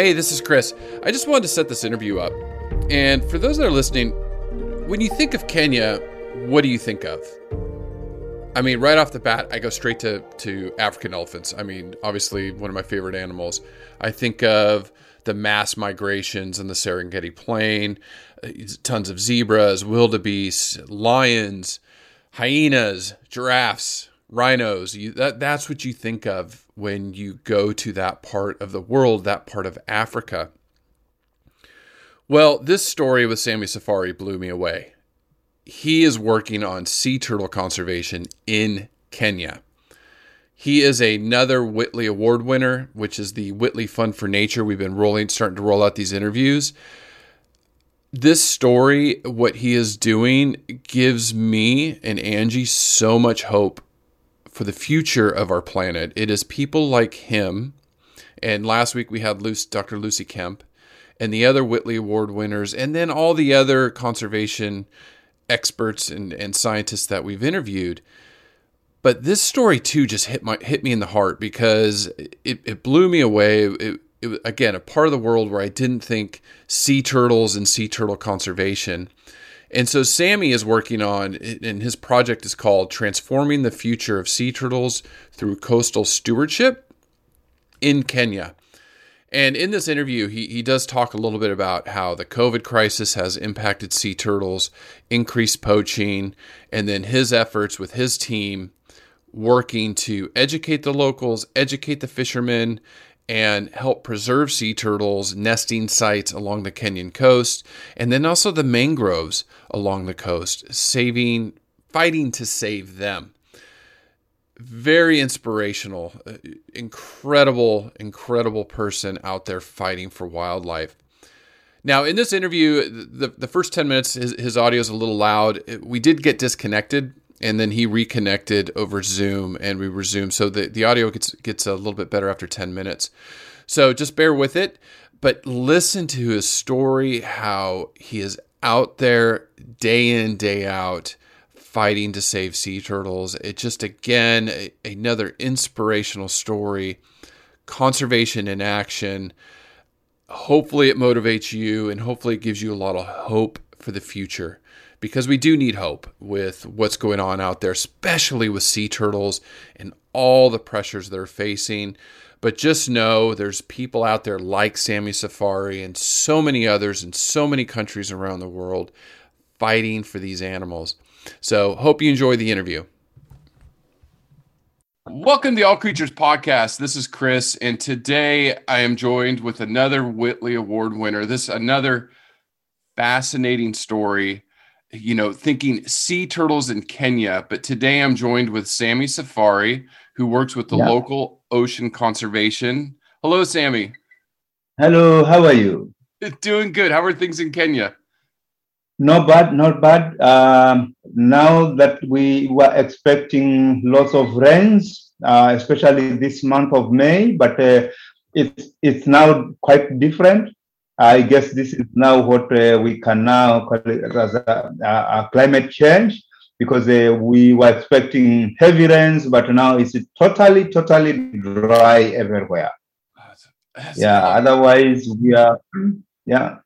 Hey, this is Chris. I just wanted to set this interview up. And for those that are listening, when you think of Kenya, what do you think of? I mean, right off the bat, I go straight to, to African elephants. I mean, obviously, one of my favorite animals. I think of the mass migrations in the Serengeti Plain, uh, tons of zebras, wildebeests, lions, hyenas, giraffes, rhinos. You, that, that's what you think of when you go to that part of the world, that part of Africa. Well, this story with Sammy Safari blew me away. He is working on sea turtle conservation in Kenya. He is another Whitley Award winner, which is the Whitley Fund for Nature. We've been rolling, starting to roll out these interviews. This story, what he is doing, gives me and Angie so much hope for the future of our planet. It is people like him. And last week we had Lucy, Dr. Lucy Kemp and the other Whitley Award winners, and then all the other conservation experts and, and scientists that we've interviewed. But this story too just hit my hit me in the heart because it, it blew me away. It, it, again, a part of the world where I didn't think sea turtles and sea turtle conservation and so Sammy is working on, and his project is called Transforming the Future of Sea Turtles Through Coastal Stewardship in Kenya. And in this interview, he, he does talk a little bit about how the COVID crisis has impacted sea turtles, increased poaching, and then his efforts with his team working to educate the locals, educate the fishermen, and help preserve sea turtles nesting sites along the Kenyan coast, and then also the mangroves along the coast, saving, fighting to save them. Very inspirational, uh, incredible, incredible person out there fighting for wildlife. Now, in this interview, the, the first 10 minutes, his, his audio is a little loud. We did get disconnected and then he reconnected over Zoom and we resumed. So the, the audio gets gets a little bit better after 10 minutes. So just bear with it, but listen to his story, how he is out there day in, day out, fighting to save sea turtles. It just again a, another inspirational story, conservation in action. Hopefully it motivates you and hopefully it gives you a lot of hope for the future because we do need hope with what's going on out there, especially with sea turtles and all the pressures they're facing. But just know there's people out there like Sammy Safari and so many others in so many countries around the world fighting for these animals. So, hope you enjoy the interview. Welcome to All Creatures Podcast. This is Chris, and today I am joined with another Whitley Award winner. This another fascinating story you know, thinking sea turtles in Kenya. But today I'm joined with Sammy Safari, who works with the yeah. local ocean conservation. Hello, Sammy. Hello, how are you? Doing good. How are things in Kenya? Not bad, not bad. Um, now that we were expecting lots of rains, uh, especially this month of May, but uh, it's it's now quite different. I guess this is now what uh, we can now call it as a, a climate change because uh, we were expecting heavy rains, but now it's totally, totally dry everywhere. That's, that's yeah, otherwise we are, yeah.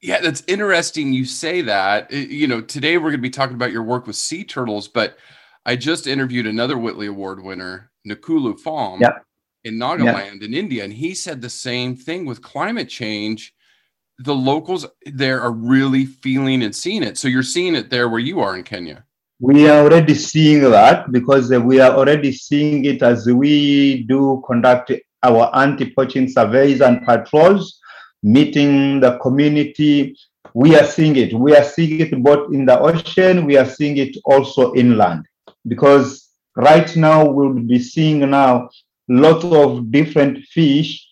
Yeah, that's interesting you say that. You know, today we're going to be talking about your work with sea turtles, but I just interviewed another Whitley Award winner, Nuklu Phom, yeah. in Nagaland yeah. in India, and he said the same thing with climate change. The locals there are really feeling and seeing it. So you're seeing it there where you are in Kenya. We are already seeing that because we are already seeing it as we do conduct our anti-poaching surveys and patrols meeting the community. We are seeing it. We are seeing it both in the ocean, we are seeing it also inland. Because right now we'll be seeing now lots of different fish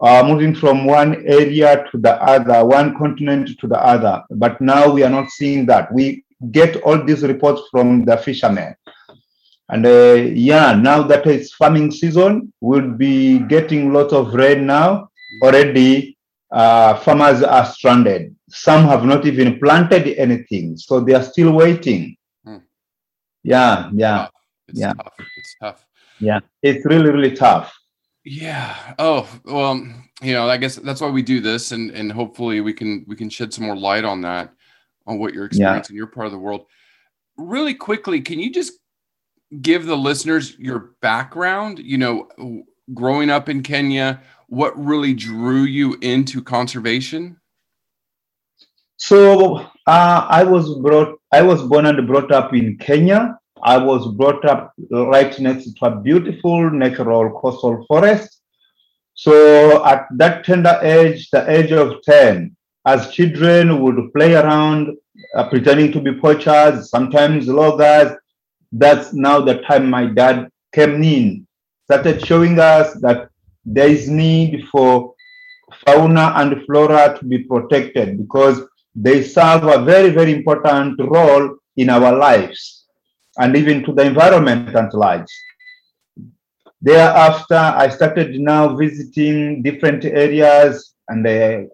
uh, moving from one area to the other, one continent to the other. But now we are not seeing that. We get all these reports from the fishermen. And uh, yeah, now that it's farming season, we'll be getting lots of rain now. Already uh, farmers are stranded. Some have not even planted anything, so they are still waiting. Hmm. Yeah, yeah, it's yeah. Tough. It's tough. Yeah, it's really, really tough. Yeah. Oh, well, you know, I guess that's why we do this, and and hopefully we can we can shed some more light on that, on what you're experiencing yeah. in your part of the world. Really quickly, can you just give the listeners your background? You know, growing up in Kenya, what really drew you into conservation? So uh, I was brought, I was born and brought up in Kenya. I was brought up right next to a beautiful natural coastal forest. So at that tender age, the age of 10, as children would play around uh, pretending to be poachers, sometimes loggers. That's now the time my dad came in, started showing us that there is need for fauna and flora to be protected because they serve a very, very important role in our lives and even to the environment at large. Thereafter, I started now visiting different areas and I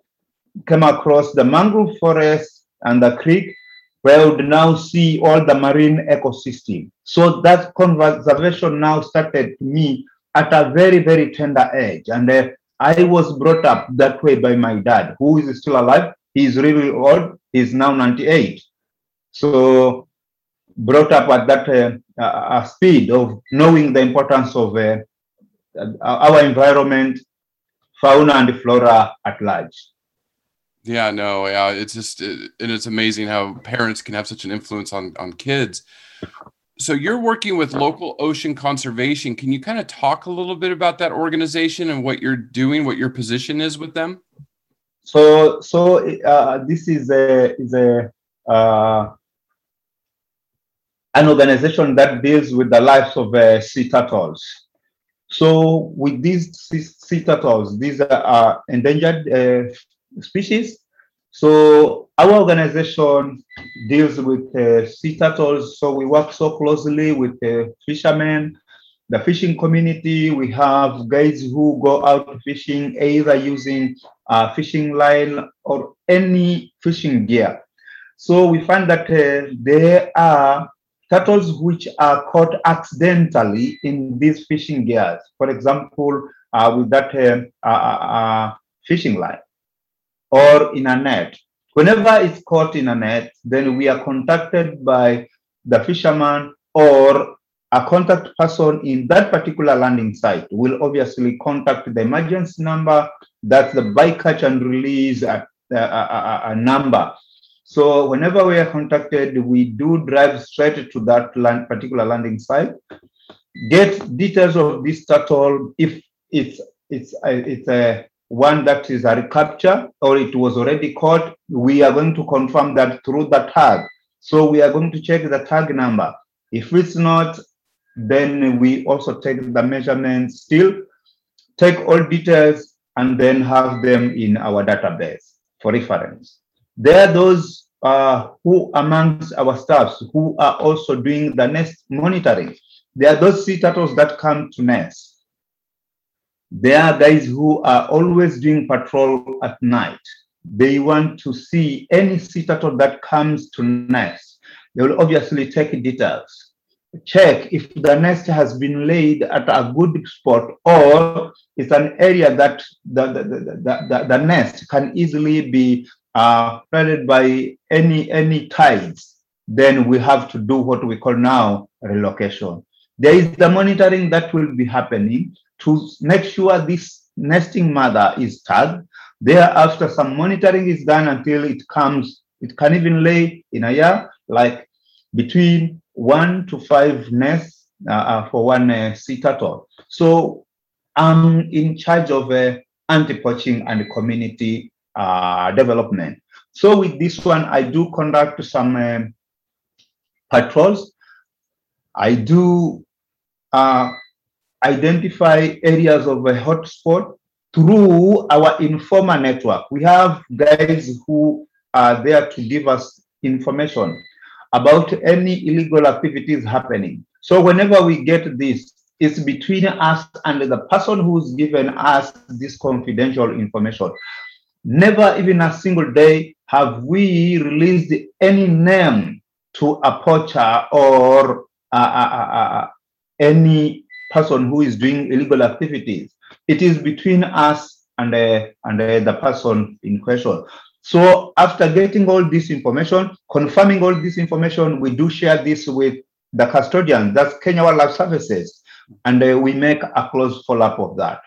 came across the mangrove forest and the creek where I would now see all the marine ecosystem. So that conservation now started me at a very, very tender age. And uh, I was brought up that way by my dad, who is still alive. He's really old. He's now 98. So brought up at that uh, uh, speed of knowing the importance of uh, our environment, fauna and flora at large. Yeah, no, yeah, it's just, it, and it's amazing how parents can have such an influence on on kids so you're working with local ocean conservation. Can you kind of talk a little bit about that organization and what you're doing, what your position is with them? So, so uh, this is a is a uh, an organization that deals with the lives of uh, sea turtles. So, with these sea, turtles, these are endangered uh, species. So, our organization deals with uh, sea turtles. So we work so closely with the fishermen, the fishing community. We have guys who go out fishing either using a fishing line or any fishing gear. So we find that uh, there are turtles which are caught accidentally in these fishing gears. For example, uh, with that uh, uh, uh fishing line or in a net. Whenever it's caught in a net, then we are contacted by the fisherman or a contact person in that particular landing site will obviously contact the emergency number. That's the bycatch and release a, a, a, a, number. So whenever we are contacted, we do drive straight to that land, particular landing site, get details of this turtle if it's it's a, it's a one that is a recapture or it was already caught, we are going to confirm that through the tag. So we are going to check the tag number. If it's not, then we also take the measurements still, take all details, and then have them in our database for reference. There are those uh, who amongst our staffs who are also doing the nest monitoring. There are those sea turtles that come to nest there are guys who are always doing patrol at night. They want to see any sea turtle that comes to nest. They will obviously take details, check if the nest has been laid at a good spot or it's an area that the, the, the, the, the nest can easily be uh, flooded by any any tides, then we have to do what we call now relocation. There is the monitoring that will be happening to make sure this nesting mother is tagged. Thereafter, some monitoring is done until it comes, it can even lay in a year, like between one to five nests uh, uh for one uh, sea turtle. So I'm in charge of uh, anti-poaching and community uh, development. So with this one, I do conduct some um, patrols. I do uh, identify areas of a hotspot through our informer network. We have guys who are there to give us information about any illegal activities happening. So whenever we get this, it's between us and the person who's given us this confidential information. Never even a single day have we released any name to a poacher or uh, uh, uh, any person who is doing illegal activities. It is between us and, uh, and uh, the person in question. So after getting all this information, confirming all this information, we do share this with the custodian, that's Kenya Wildlife Services, and uh, we make a close follow-up of that.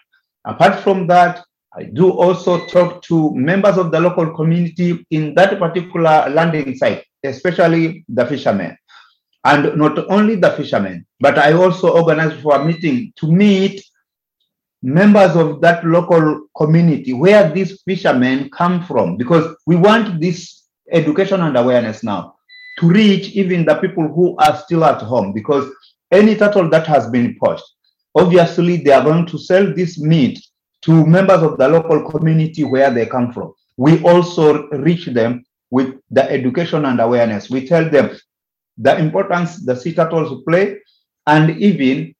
Apart from that, I do also talk to members of the local community in that particular landing site, especially the fishermen. And not only the fishermen, but I also organize for a meeting to meet members of that local community where these fishermen come from, because we want this education and awareness now to reach even the people who are still at home, because any turtle that has been poached, obviously they are going to sell this meat to members of the local community where they come from. We also reach them with the education and awareness. We tell them the importance the sea turtles play and even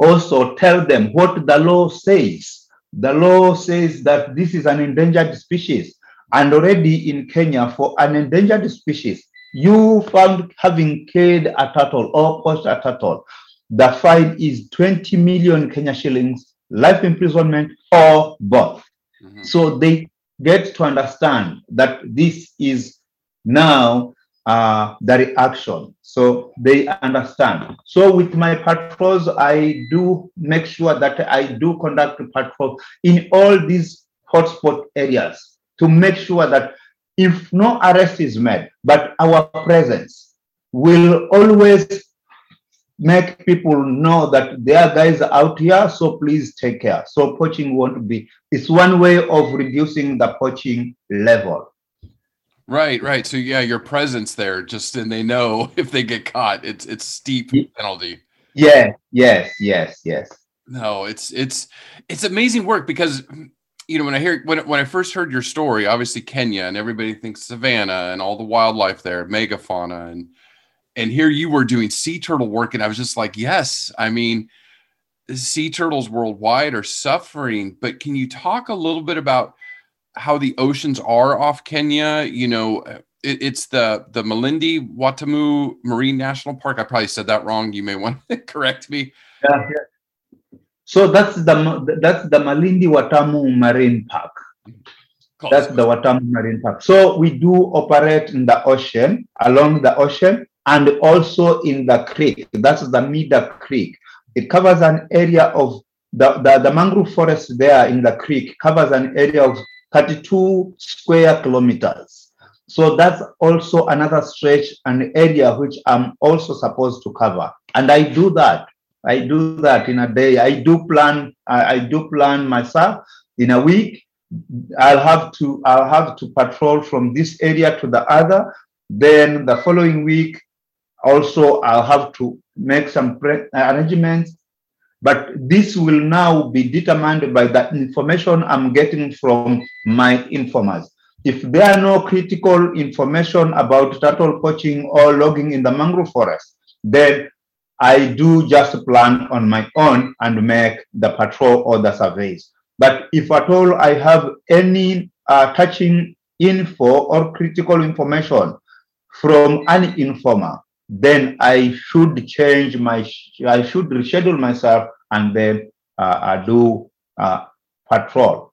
also tell them what the law says. The law says that this is an endangered species. And already in Kenya, for an endangered species, you found having killed a turtle or poached a turtle, the fine is 20 million Kenya shillings life imprisonment, or both. Mm-hmm. So they get to understand that this is now uh, the reaction. So they understand. So with my patrols, I do make sure that I do conduct patrols in all these hotspot areas to make sure that if no arrest is made, but our presence will always make people know that there are guys out here, so please take care. So poaching won't be, it's one way of reducing the poaching level. Right, right. So yeah, your presence there, just and they know if they get caught, it's it's steep penalty. Yeah, yes, yes, yes. No, it's it's it's amazing work because you know when I hear when when I first heard your story, obviously Kenya and everybody thinks savannah and all the wildlife there, megafauna and and here you were doing sea turtle work and i was just like yes i mean sea turtles worldwide are suffering but can you talk a little bit about how the oceans are off kenya? You know it, it's the the malindi watamu marine national park. I probably said that wrong. You may want to correct me. Yeah, yeah. so that's the that's the malindi watamu marine park. That's the Watamu Marine Park. So we do operate in the ocean, along the ocean, and also in the creek. That's the Mida Creek. It covers an area of the, the, the mangrove forest there in the creek covers an area of 32 square kilometers. So that's also another stretch and area which I'm also supposed to cover. And I do that. I do that in a day. I do plan, I, I do plan myself in a week. I'll have to I'll have to patrol from this area to the other. Then the following week also, I'll have to make some arrangements, but this will now be determined by the information I'm getting from my informers. If there are no critical information about turtle poaching or logging in the mangrove forest, then I do just plan on my own and make the patrol or the surveys. But if at all I have any uh, touching info or critical information from an informer, then I should change my, I should reschedule myself and then uh, do uh, patrol.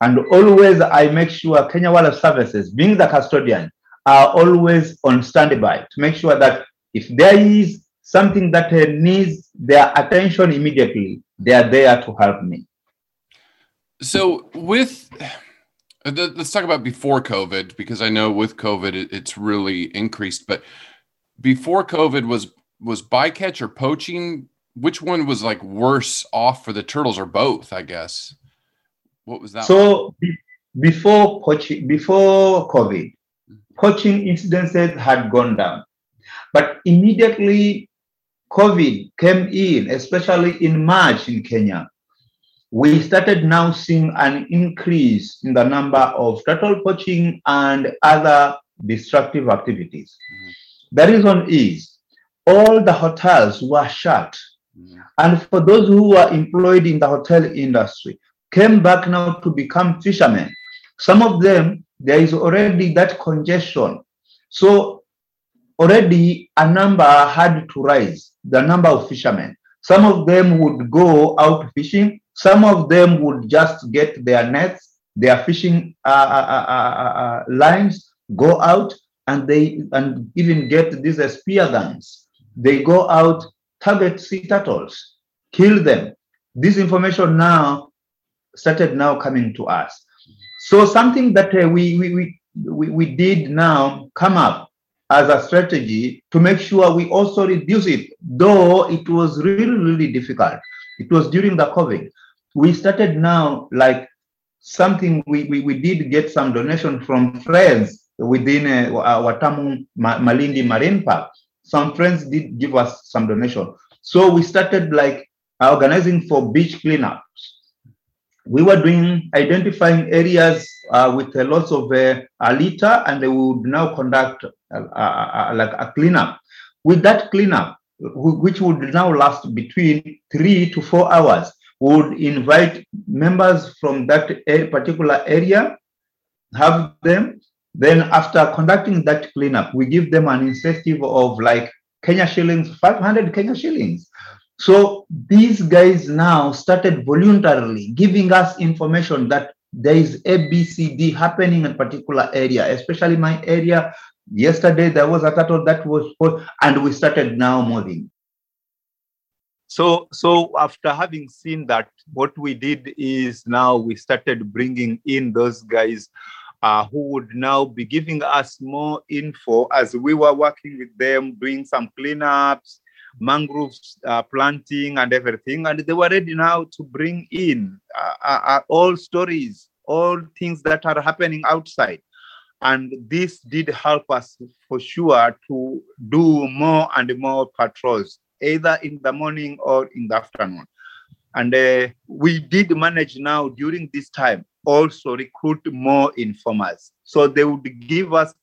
And always I make sure Kenya Wildlife Services, being the custodian, are always on standby to make sure that if there is something that uh, needs their attention immediately, they are there to help me. So with let's talk about before COVID because I know with COVID it's really increased. But before COVID was was bycatch or poaching. Which one was like worse off for the turtles, or both? I guess. What was that? So be- before poaching, before COVID, poaching incidences had gone down, but immediately COVID came in, especially in March in Kenya we started now seeing an increase in the number of turtle poaching and other destructive activities. Mm-hmm. The reason is all the hotels were shut. And for those who were employed in the hotel industry, came back now to become fishermen. Some of them, there is already that congestion. So already a number had to rise, the number of fishermen. Some of them would go out fishing, some of them would just get their nets, their fishing uh, uh, uh, lines, go out, and they and even get these spear guns. They go out, target sea turtles, kill them. This information now started now coming to us. So something that uh, we, we, we, we did now come up as a strategy to make sure we also reduce it, though it was really, really difficult. It was during the COVID we started now like something we, we, we did get some donation from friends within uh, Tamu Malindi Marine Park. Some friends did give us some donation. So we started like organizing for beach cleanups. We were doing identifying areas uh, with uh, lots of uh, litter, and they would now conduct uh, uh, uh, like a cleanup. With that cleanup, which would now last between three to four hours, would invite members from that particular area, have them. Then after conducting that cleanup, we give them an incentive of like Kenya shillings, 500 Kenya shillings. So these guys now started voluntarily giving us information that there is ABCD happening in particular area, especially my area. Yesterday there was a turtle that was, and we started now moving. So, so after having seen that, what we did is now we started bringing in those guys uh, who would now be giving us more info as we were working with them, doing some cleanups, mangroves uh, planting, and everything. And they were ready now to bring in uh, uh, uh all stories, all things that are happening outside. And this did help us for sure to do more and more patrols either in the morning or in the afternoon. And uh, we did manage now during this time also recruit more informers. So they would give us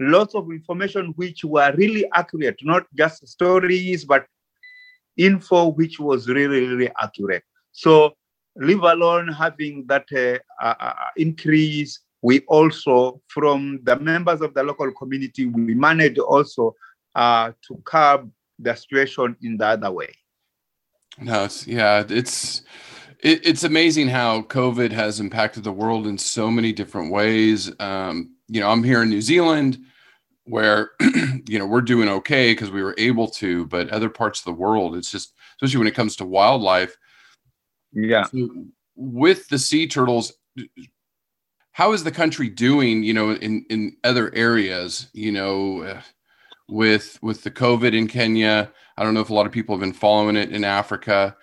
lots of information which were really accurate, not just stories, but info which was really, really accurate. So leave alone having that uh, uh, uh increase, we also, from the members of the local community, we managed also uh, to curb the situation in the other way. No, it's yeah, it's it, it's amazing how COVID has impacted the world in so many different ways. Um, you know, I'm here in New Zealand where you know we're doing okay because we were able to, but other parts of the world, it's just especially when it comes to wildlife. Yeah. So with the sea turtles, how is the country doing? You know, in in other areas, you know with with the COVID in Kenya. I don't know if a lot of people have been following it in Africa.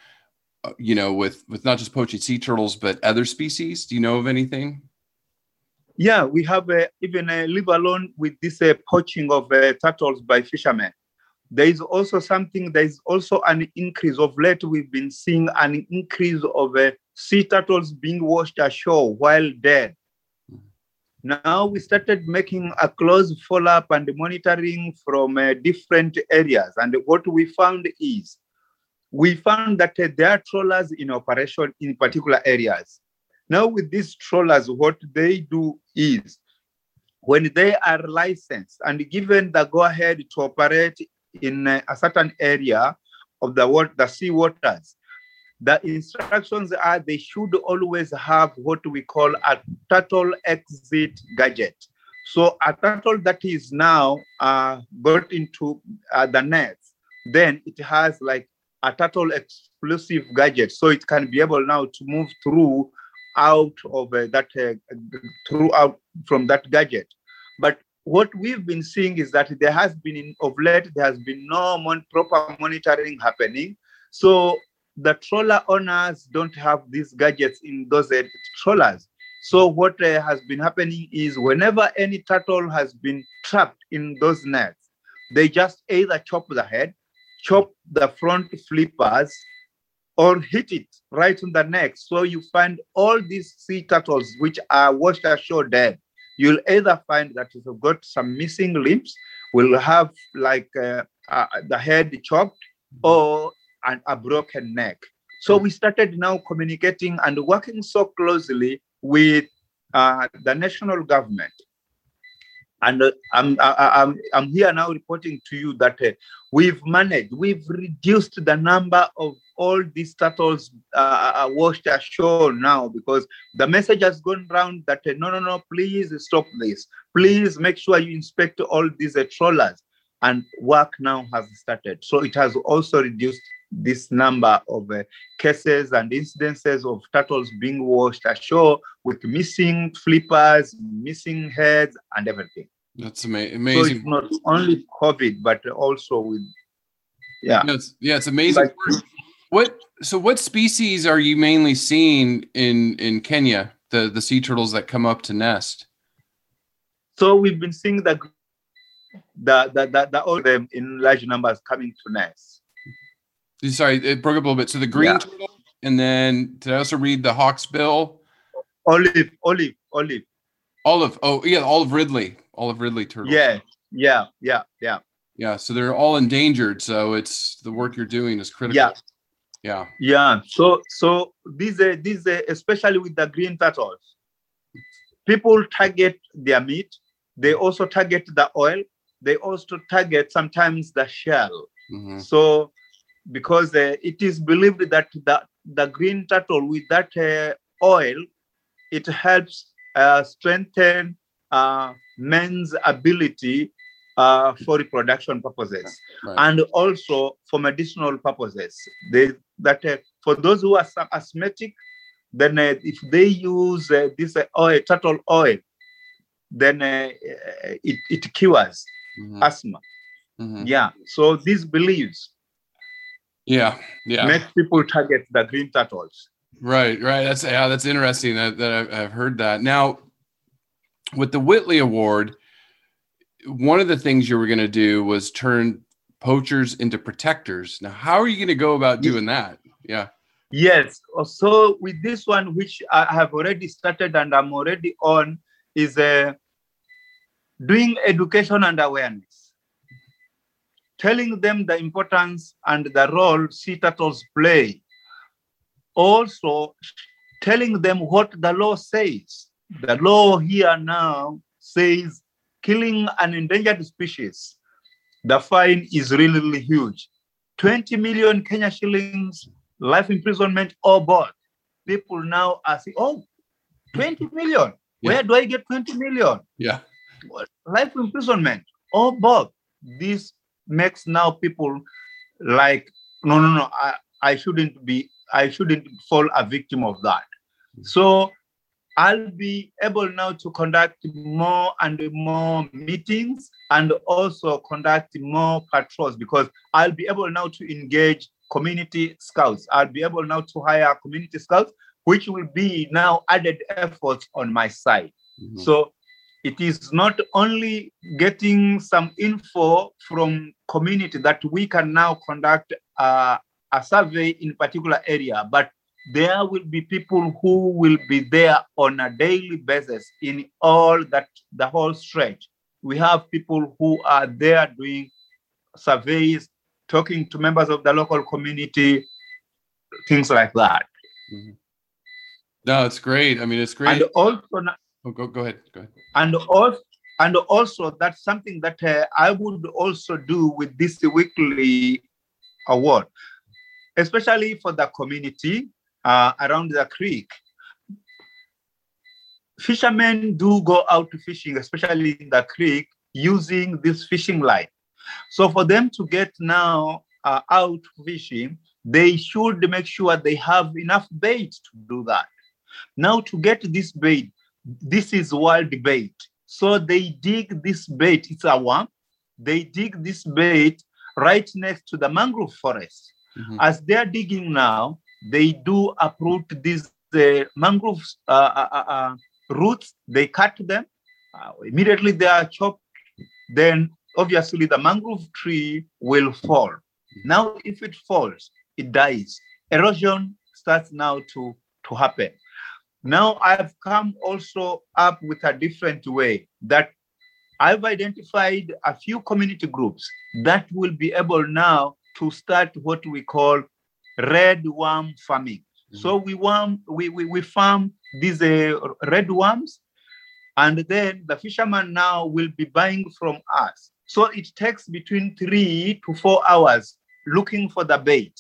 Uh, you know, with with not just poaching sea turtles but other species. Do you know of anything? Yeah, we have uh, even uh, live alone with this uh, poaching of uh, turtles by fishermen. There is also something. There is also an increase of late. We've been seeing an increase of uh, sea turtles being washed ashore while dead. Now we started making a close follow-up and monitoring from different areas. And what we found is, we found that uh, there are trawlers in operation in particular areas. Now with these trawlers, what they do is, when they are licensed and given the go-ahead to operate in uh, a certain area of the, water, the sea waters, the instructions are they should always have what we call a turtle exit gadget. So a turtle that is now uh, got into uh, the nets, then it has like a turtle explosive gadget, so it can be able now to move through out of uh, that uh, throughout from that gadget. But what we've been seeing is that there has been in, of late there has been no mon- proper monitoring happening. So the trawler owners don't have these gadgets in those uh, trawlers. So what uh, has been happening is whenever any turtle has been trapped in those nets, they just either chop the head, chop the front flippers, or hit it right on the neck. So you find all these sea turtles which are washed ashore dead. You'll either find that you've got some missing limbs, will have like uh, uh, the head chopped, or and a broken neck. So we started now communicating and working so closely with uh, the national government. And uh, I'm, I, I'm, I'm here now reporting to you that uh, we've managed, we've reduced the number of all these turtles uh, washed ashore now because the message has gone around that uh, no, no, no, please stop this. Please make sure you inspect all these uh, trawlers. And work now has started. So it has also reduced this number of uh, cases and incidences of turtles being washed ashore with missing flippers, missing heads, and everything. That's ama- So amazing. it's not only COVID, but also with, yeah. Yeah, it's, yeah, it's amazing. Like- what so what species are you mainly seeing in in Kenya? The the sea turtles that come up to nest. So we've been seeing the the the the, the all of them in large numbers coming to nest. Sorry, it broke up a little bit. So the green Yeah. turtle, and then did I also read the hawksbill? Olive, olive, olive. Olive. Oh yeah, olive Ridley. Olive Ridley turtle. Yeah, yeah, yeah, yeah, Yeah. So they're all endangered. So it's the work you're doing is critical. yeah, Yeah. yeah. So so these uh, these uh, especially with the green turtles, people target their meat. They also target the oil. They also target sometimes the shell. Mhm. So, because uh, it is believed that the, the green turtle with that uh, oil, it helps uh, strengthen uh, men's ability uh, for reproduction purposes Right. and also for medicinal purposes. They, that uh, for those who are some asthmatic, then uh, if they use uh, this uh, oil, turtle oil, then uh, uh, it, it cures Mhm. asthma. Mhm. Yeah. So these beliefs Yeah. Yeah. make people target the green turtles. Right, right. That's yeah, that's interesting that, that I've, I've heard that. Now, with the Whitley Award, one of the things you were going to do was turn poachers into protectors. Now, how are you going to go about doing that? Yeah. Yes. So with this one, which I have already started and I'm already on, is uh, doing education and awareness, telling them the importance and the role sea turtles play. Also, telling them what the law says. The law here now says killing an endangered species, the fine is really, really huge. 20 million Kenya shillings, life imprisonment, or both. People now are saying, oh, 20 million. Where do I get 20 million? Yeah. Life imprisonment, or both. This makes now people like, no, no, no, I, I shouldn't be, I shouldn't fall a victim of that. So I'll be able now to conduct more and more meetings and also conduct more patrols because I'll be able now to engage community scouts. I'll be able now to hire community scouts, which will be now added efforts on my side. Mhm. So it is not only getting some info from community that we can now conduct uh, a survey in particular area, but there will be people who will be there on a daily basis in all that the whole stretch. We have people who are there doing surveys, talking to members of the local community, things like that. No, it's great. I mean, it's great. And also, oh, go, go ahead. Go ahead. and also and also that's something that uh, i would also do with this Whitley Award especially for the community uh, around the creek. Fishermen do go out fishing, especially in the creek, using this fishing line. So for them to get now uh, out fishing, they should make sure they have enough bait to do that. Now to get this bait, this is wild bait. So they dig this bait, it's a worm. They dig this bait right next to the mangrove forest. Mm-hmm. As they're digging now, they do uproot these uh, mangrove uh, uh, uh, uh, roots. They cut them. Immediately they are chopped. Then obviously the mangrove tree will fall. Now, if it falls, it dies. Erosion starts now to, to happen. Now I've come also up with a different way that I've identified a few community groups that will be able now to start what we call red worm farming. Mm-hmm. So we worm, we, we, we farm these uh, red worms, and then the fisherman now will be buying from us. So it takes between three to four hours looking for the bait.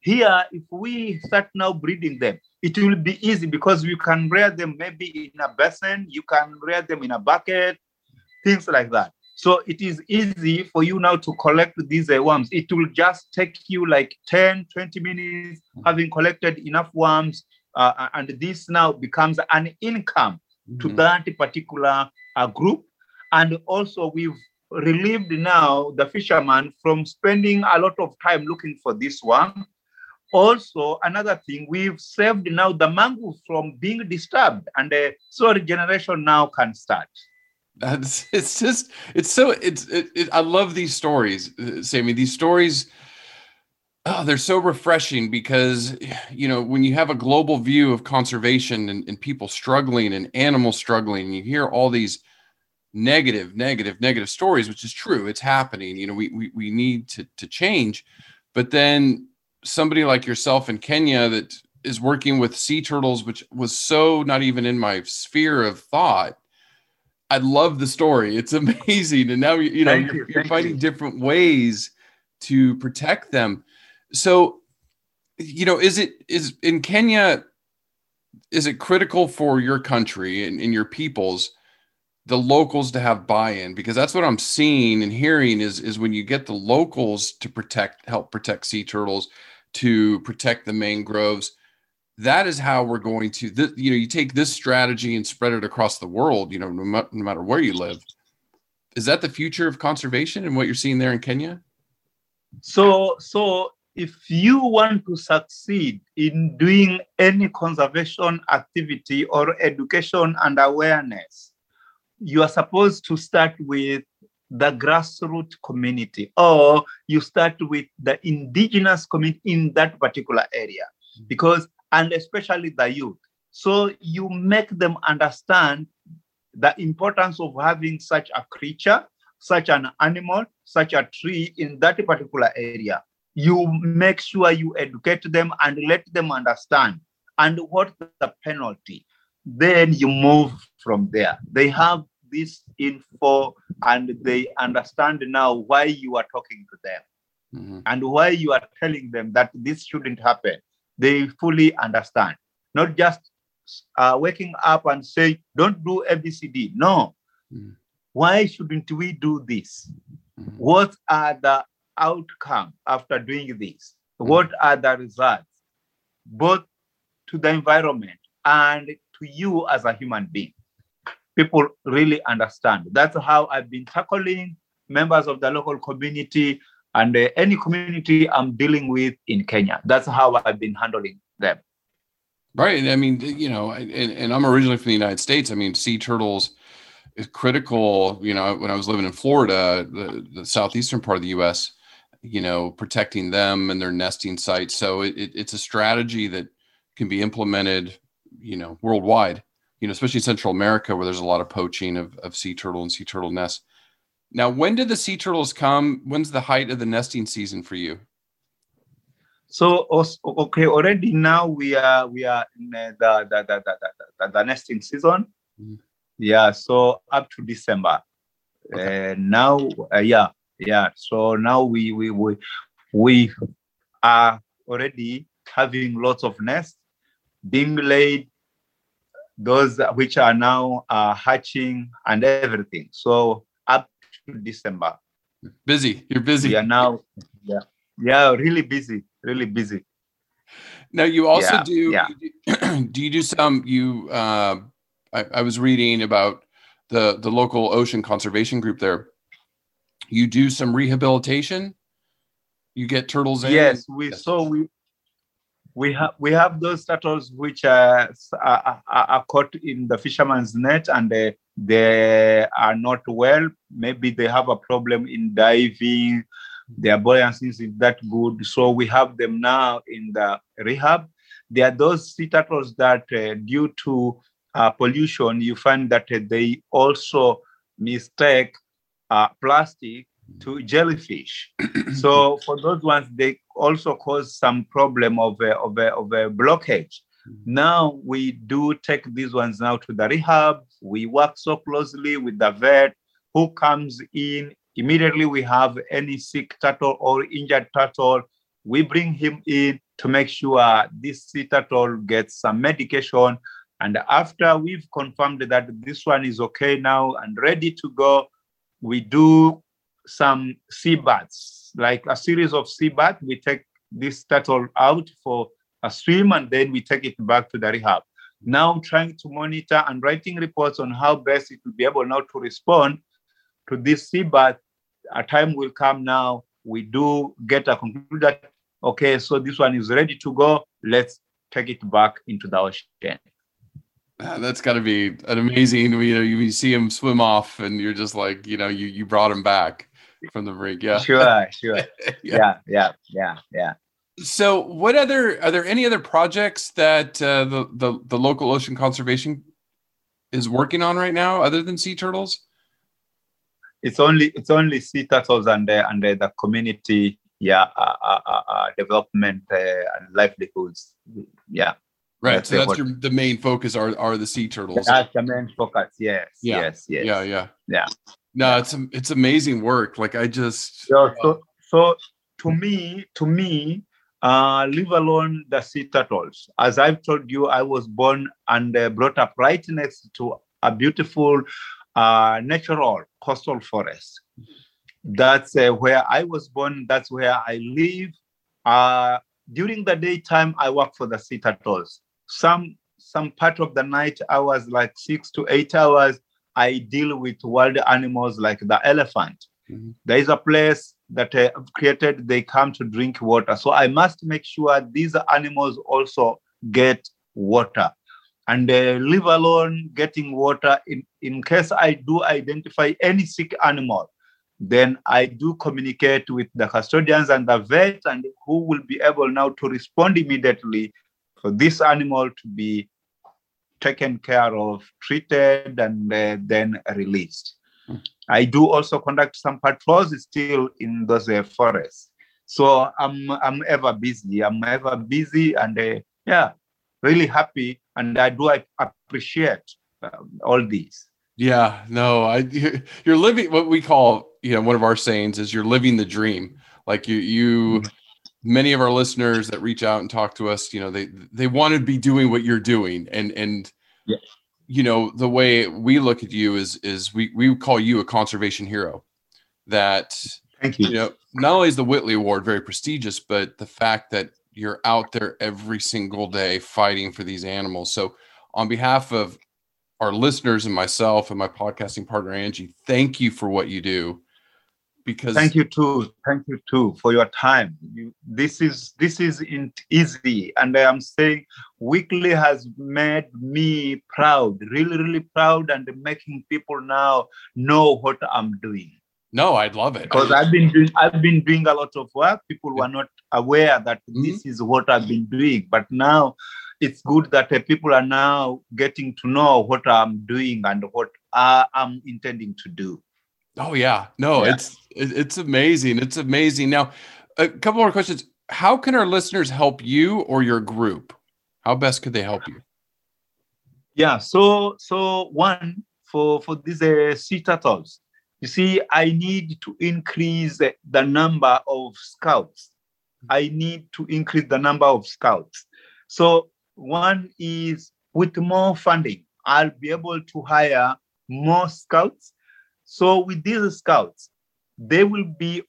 Here, if we start now breeding them, it will be easy because you can rear them maybe in a basin, you can rear them in a bucket, things like that. So it is easy for you now to collect these uh, worms. It will just take you like 10, 20 minutes having collected enough worms. Uh, and this now becomes an income mm-hmm. to that particular uh, group. And also, we've relieved now the fisherman from spending a lot of time looking for this worm also another thing we've saved now the mangrove from being disturbed and uh, so regeneration now can start that's it's just it's so it's it, it, i love these stories uh, sammy. These stories oh they're so refreshing because you know when you have a global view of conservation and, and people struggling and animals struggling and you hear all these negative negative negative stories which is true. It's happening. You know we we, we need to to change. But then somebody like yourself in Kenya that is working with sea turtles, which was so not even in my sphere of thought. I love the story. It's amazing. And now you know you're, you're finding you. different ways to protect them. So, you know, is it is in Kenya, is it critical for your country and, and your peoples? the locals to have buy-in because that's what I'm seeing and hearing is is when you get the locals to protect help protect sea turtles to protect the mangroves that is how we're going to th- you know you take this strategy and spread it across the world you know no, no, matter where you live. Is that the future of conservation and what you're seeing there in kenya? So so if you want to succeed in doing any conservation activity or education and awareness you are supposed to start with the grassroots community, or you start with the indigenous community in that particular area, because, and especially the youth. So you make them understand the importance of having such a creature, such an animal, such a tree in that particular area. You make sure you educate them and let them understand and what the penalty. Then you move from there. They have this info and they understand now why you are talking to them mm-hmm. and why you are telling them that this shouldn't happen. They fully understand, not just uh, waking up and say, don't do ABCD. No. Mm-hmm. Why shouldn't we do this? Mm-hmm. What are the outcome after doing this? Mm-hmm. What are the results, both to the environment and to you as a human being? people really understand. That's how I've been tackling members of the local community and uh, any community I'm dealing with in Kenya. That's how I've been handling them. Right. I mean, you know, and, and I'm originally from the United States. I mean, sea turtles is critical. You know, when I was living in Florida, the, the southeastern part of the U.S., you know, protecting them and their nesting sites. So it, it, it's a strategy that can be implemented, you know, worldwide you know, especially Central America where there's a lot of poaching of, of sea turtle and sea turtle nests. Now, when do the sea turtles come? When's the height of the nesting season for you? So okay, already now we are we are in the the the, the, the, the nesting season. Mm-hmm. Yeah, so up to December. Okay. Uh, now, uh, yeah, yeah. So now we we we we are already having lots of nests being laid, those which are now uh, hatching and everything. So up to December. Busy. You're busy. Yeah, now, yeah, yeah, really busy, really busy. Now you also Yeah, do. yeah. Do you do some? You. Uh, I, I was reading about the the local ocean conservation group there. You do some rehabilitation. You get turtles in. Yes, we so we we have we have those turtles which are, are, are are caught in the fisherman's net and they, they are not well. Maybe they have a problem in diving. Their buoyancy is that good. So we have them now in the rehab. There are those sea turtles that, uh, due to uh, pollution, you find that uh, they also mistake uh, plastic to jellyfish. so for those ones, they also cause some problem of a, of a, of a blockage. Mm-hmm. Now we do take these ones now to the rehab. We work so closely with the vet who comes in. Immediately we have any sick turtle or injured turtle. We bring him in to make sure this sea turtle gets some medication. And after we've confirmed that this one is okay now and ready to go, we do some sea baths, like a series of sea baths. We take this turtle out for a swim and then we take it back to the rehab. Now trying to monitor and writing reports on how best it will be able now to respond to this sea bath. A time will come now. We do get a conclusion that okay, so this one is ready to go. Let's take it back into the ocean. Ah, that's got to be an amazing. You know, you, you see him swim off, and you're just like, you know, you you brought him back from the brink. Yeah. Sure, sure. Yeah. yeah, yeah, yeah, yeah. So, what other are there any other projects that uh, the, the the local ocean conservation is working on right now, other than sea turtles? It's only it's only sea turtles and uh, and uh, the community, yeah, uh, uh, uh, uh, development uh, and livelihoods. Yeah, Right. So that's what- your the main focus are are the sea turtles. that's the main focus. Yes, Yeah. yes, yes. Yeah, yeah, Yeah. No, it's it's amazing work. Like I just So, so, so to me, to me, uh, leave alone the sea turtles. As I've told you, I was born and uh, brought up right next to a beautiful uh, natural coastal forest. That's uh, where I was born. That's where I live. Uh, during the daytime, I work for the sea turtles. Some some part of the night hours, like six to eight hours, I deal with wild animals like the elephant there is a place that uh, I've created they come to drink water. So i must make sure these animals also get water and uh, leave alone getting water. In, in case i do identify any sick animal then i do communicate with the custodians and the vet and who will be able now to respond immediately for this animal to be taken care of treated and uh, then released I do also conduct some patrols still in those uh, forests. So I'm I'm ever busy. I'm ever busy, and uh, yeah, really happy. And I do I appreciate um, all these. Yeah, no, I you're living what we call, you know, one of our sayings is you're living the dream. Like you you many of our listeners that reach out and talk to us, you know, they they want to be doing what you're doing and and Yeah. You know, the way we look at you is is we we call you a conservation hero. That Thank you. you know, not only is the Whitley Award very prestigious, but the fact that you're out there every single day fighting for these animals. So, on behalf of our listeners and myself and my podcasting partner Angie, thank you for what you do. Because Thank you too. Thank you too for your time. You, this is this isn't easy, and I am saying Whitley has made me proud, really, really proud, and making people now know what I'm doing. no, I'd love it. because I've been doing I've been doing a lot of work. People were not aware that this is what I've been doing, but now it's good that uh, people are now getting to know what I'm doing and what I am intending to do. Oh yeah, no, Yeah. it's it's amazing. It's amazing. Now, a couple more questions. How can our listeners help you or your group? How best could they help you? Yeah. So so one for for these uh, sea turtles, you see, I need to increase the, the number of scouts. I need to increase the number of scouts. So one is with more funding, I'll be able to hire more scouts. So with these scouts, they will be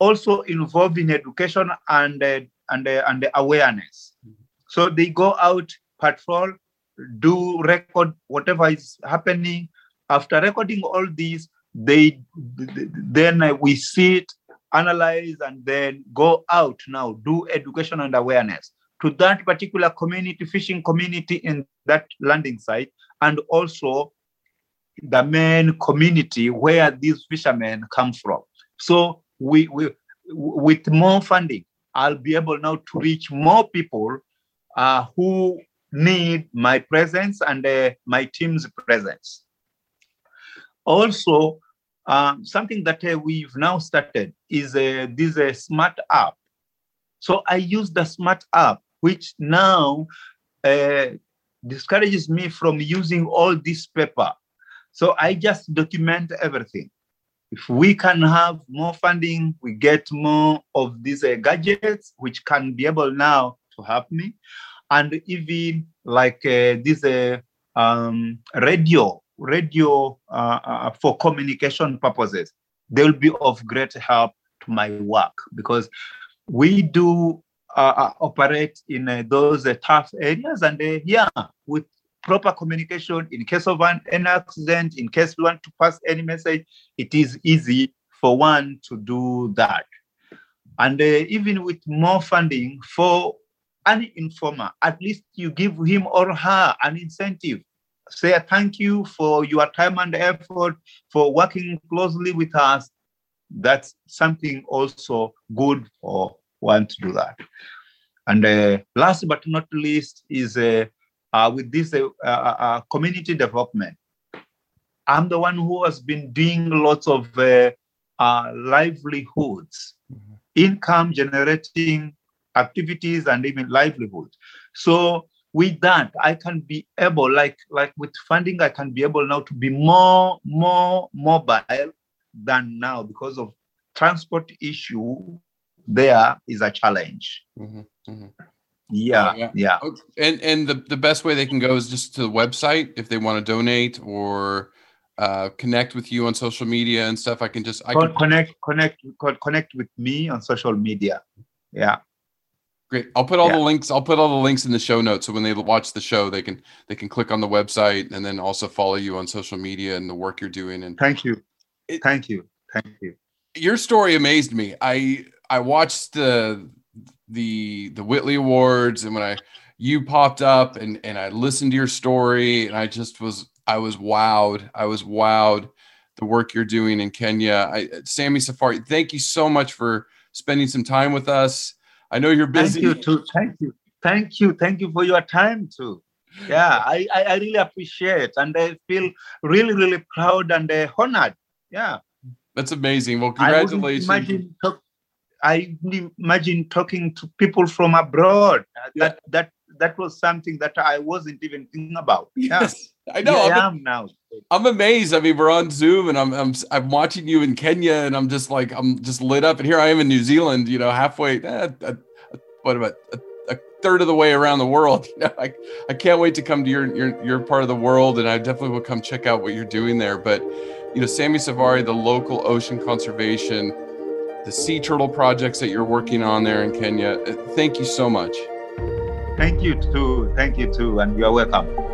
also involved in education and uh, and uh, and awareness. So they go out, patrol, do record whatever is happening. After recording all these, they then we sit, analyze, and then go out now do education and awareness to that particular community, fishing community in that landing site, and also the main community where these fishermen come from. So we, we with more funding, I'll be able now to reach more people uh, who need my presence and uh, my team's presence. Also, um, something that uh, we've now started is uh, this uh, smart app. So I use the smart app, which now uh, discourages me from using all this paper. So I just document everything. If we can have more funding, we get more of these uh, gadgets, which can be able now to help me. And even like uh, this uh, um, radio, radio uh, uh, for communication purposes, they will be of great help to my work because we do uh, operate in those tough areas. And yeah, with proper communication in case of an, an accident, in case we want to pass any message, it is easy for one to do that. And uh, even with more funding for any informer, at least you give him or her an incentive. Say thank you for your time and effort for working closely with us. That's something also good for one to do that. And uh, last but not least is uh, uh, with this uh, uh, uh, community development. I'm the one who has been doing lots of uh, livelihoods, mm-hmm. income generating activities, and even livelihoods. So with that, I can be able, like like with funding, I can be able now to be more more mobile than now because of transport issue. There is a challenge. Mm-hmm. Mm-hmm. Yeah, yeah, yeah. And and the the best way they can go is just to the website if they want to donate or uh, connect with you on social media and stuff. I can just I can connect connect connect with me on social media. Yeah. Great. I'll put all yeah. the links. I'll put all the links in the show notes so when they watch the show, they can they can click on the website and then also follow you on social media and the work you're doing. And thank you, it, thank you, thank you. Your story amazed me. I I watched the the the Whitley Awards and when I you popped up and and I listened to your story and I just was I was wowed. I was wowed the work you're doing in Kenya. I, Sammy Safari, thank you so much for spending some time with us. I know you're busy. Thank you too. Thank you. Thank you. Thank you for your time too. Yeah, I, I, really appreciate and I feel really, really proud and honored. Yeah. That's amazing. Well, congratulations. I imagine I imagine talking to people from abroad. Uh, that yeah. that that was something that I wasn't even thinking about. Yes, I know. I am now. I'm amazed. I mean, we're on Zoom, and I'm I'm I'm watching you in Kenya, and I'm just like I'm just lit up. And here I am in New Zealand. You know, halfway. Eh, what about a, a, third of the way around the world? You know, I I can't wait to come to your your your part of the world, and I definitely will come check out what you're doing there. But you know, Sammy Safari, the local ocean conservation the sea turtle projects that you're working on there in Kenya. Thank you so much. Thank you too. Thank you too. And you're welcome.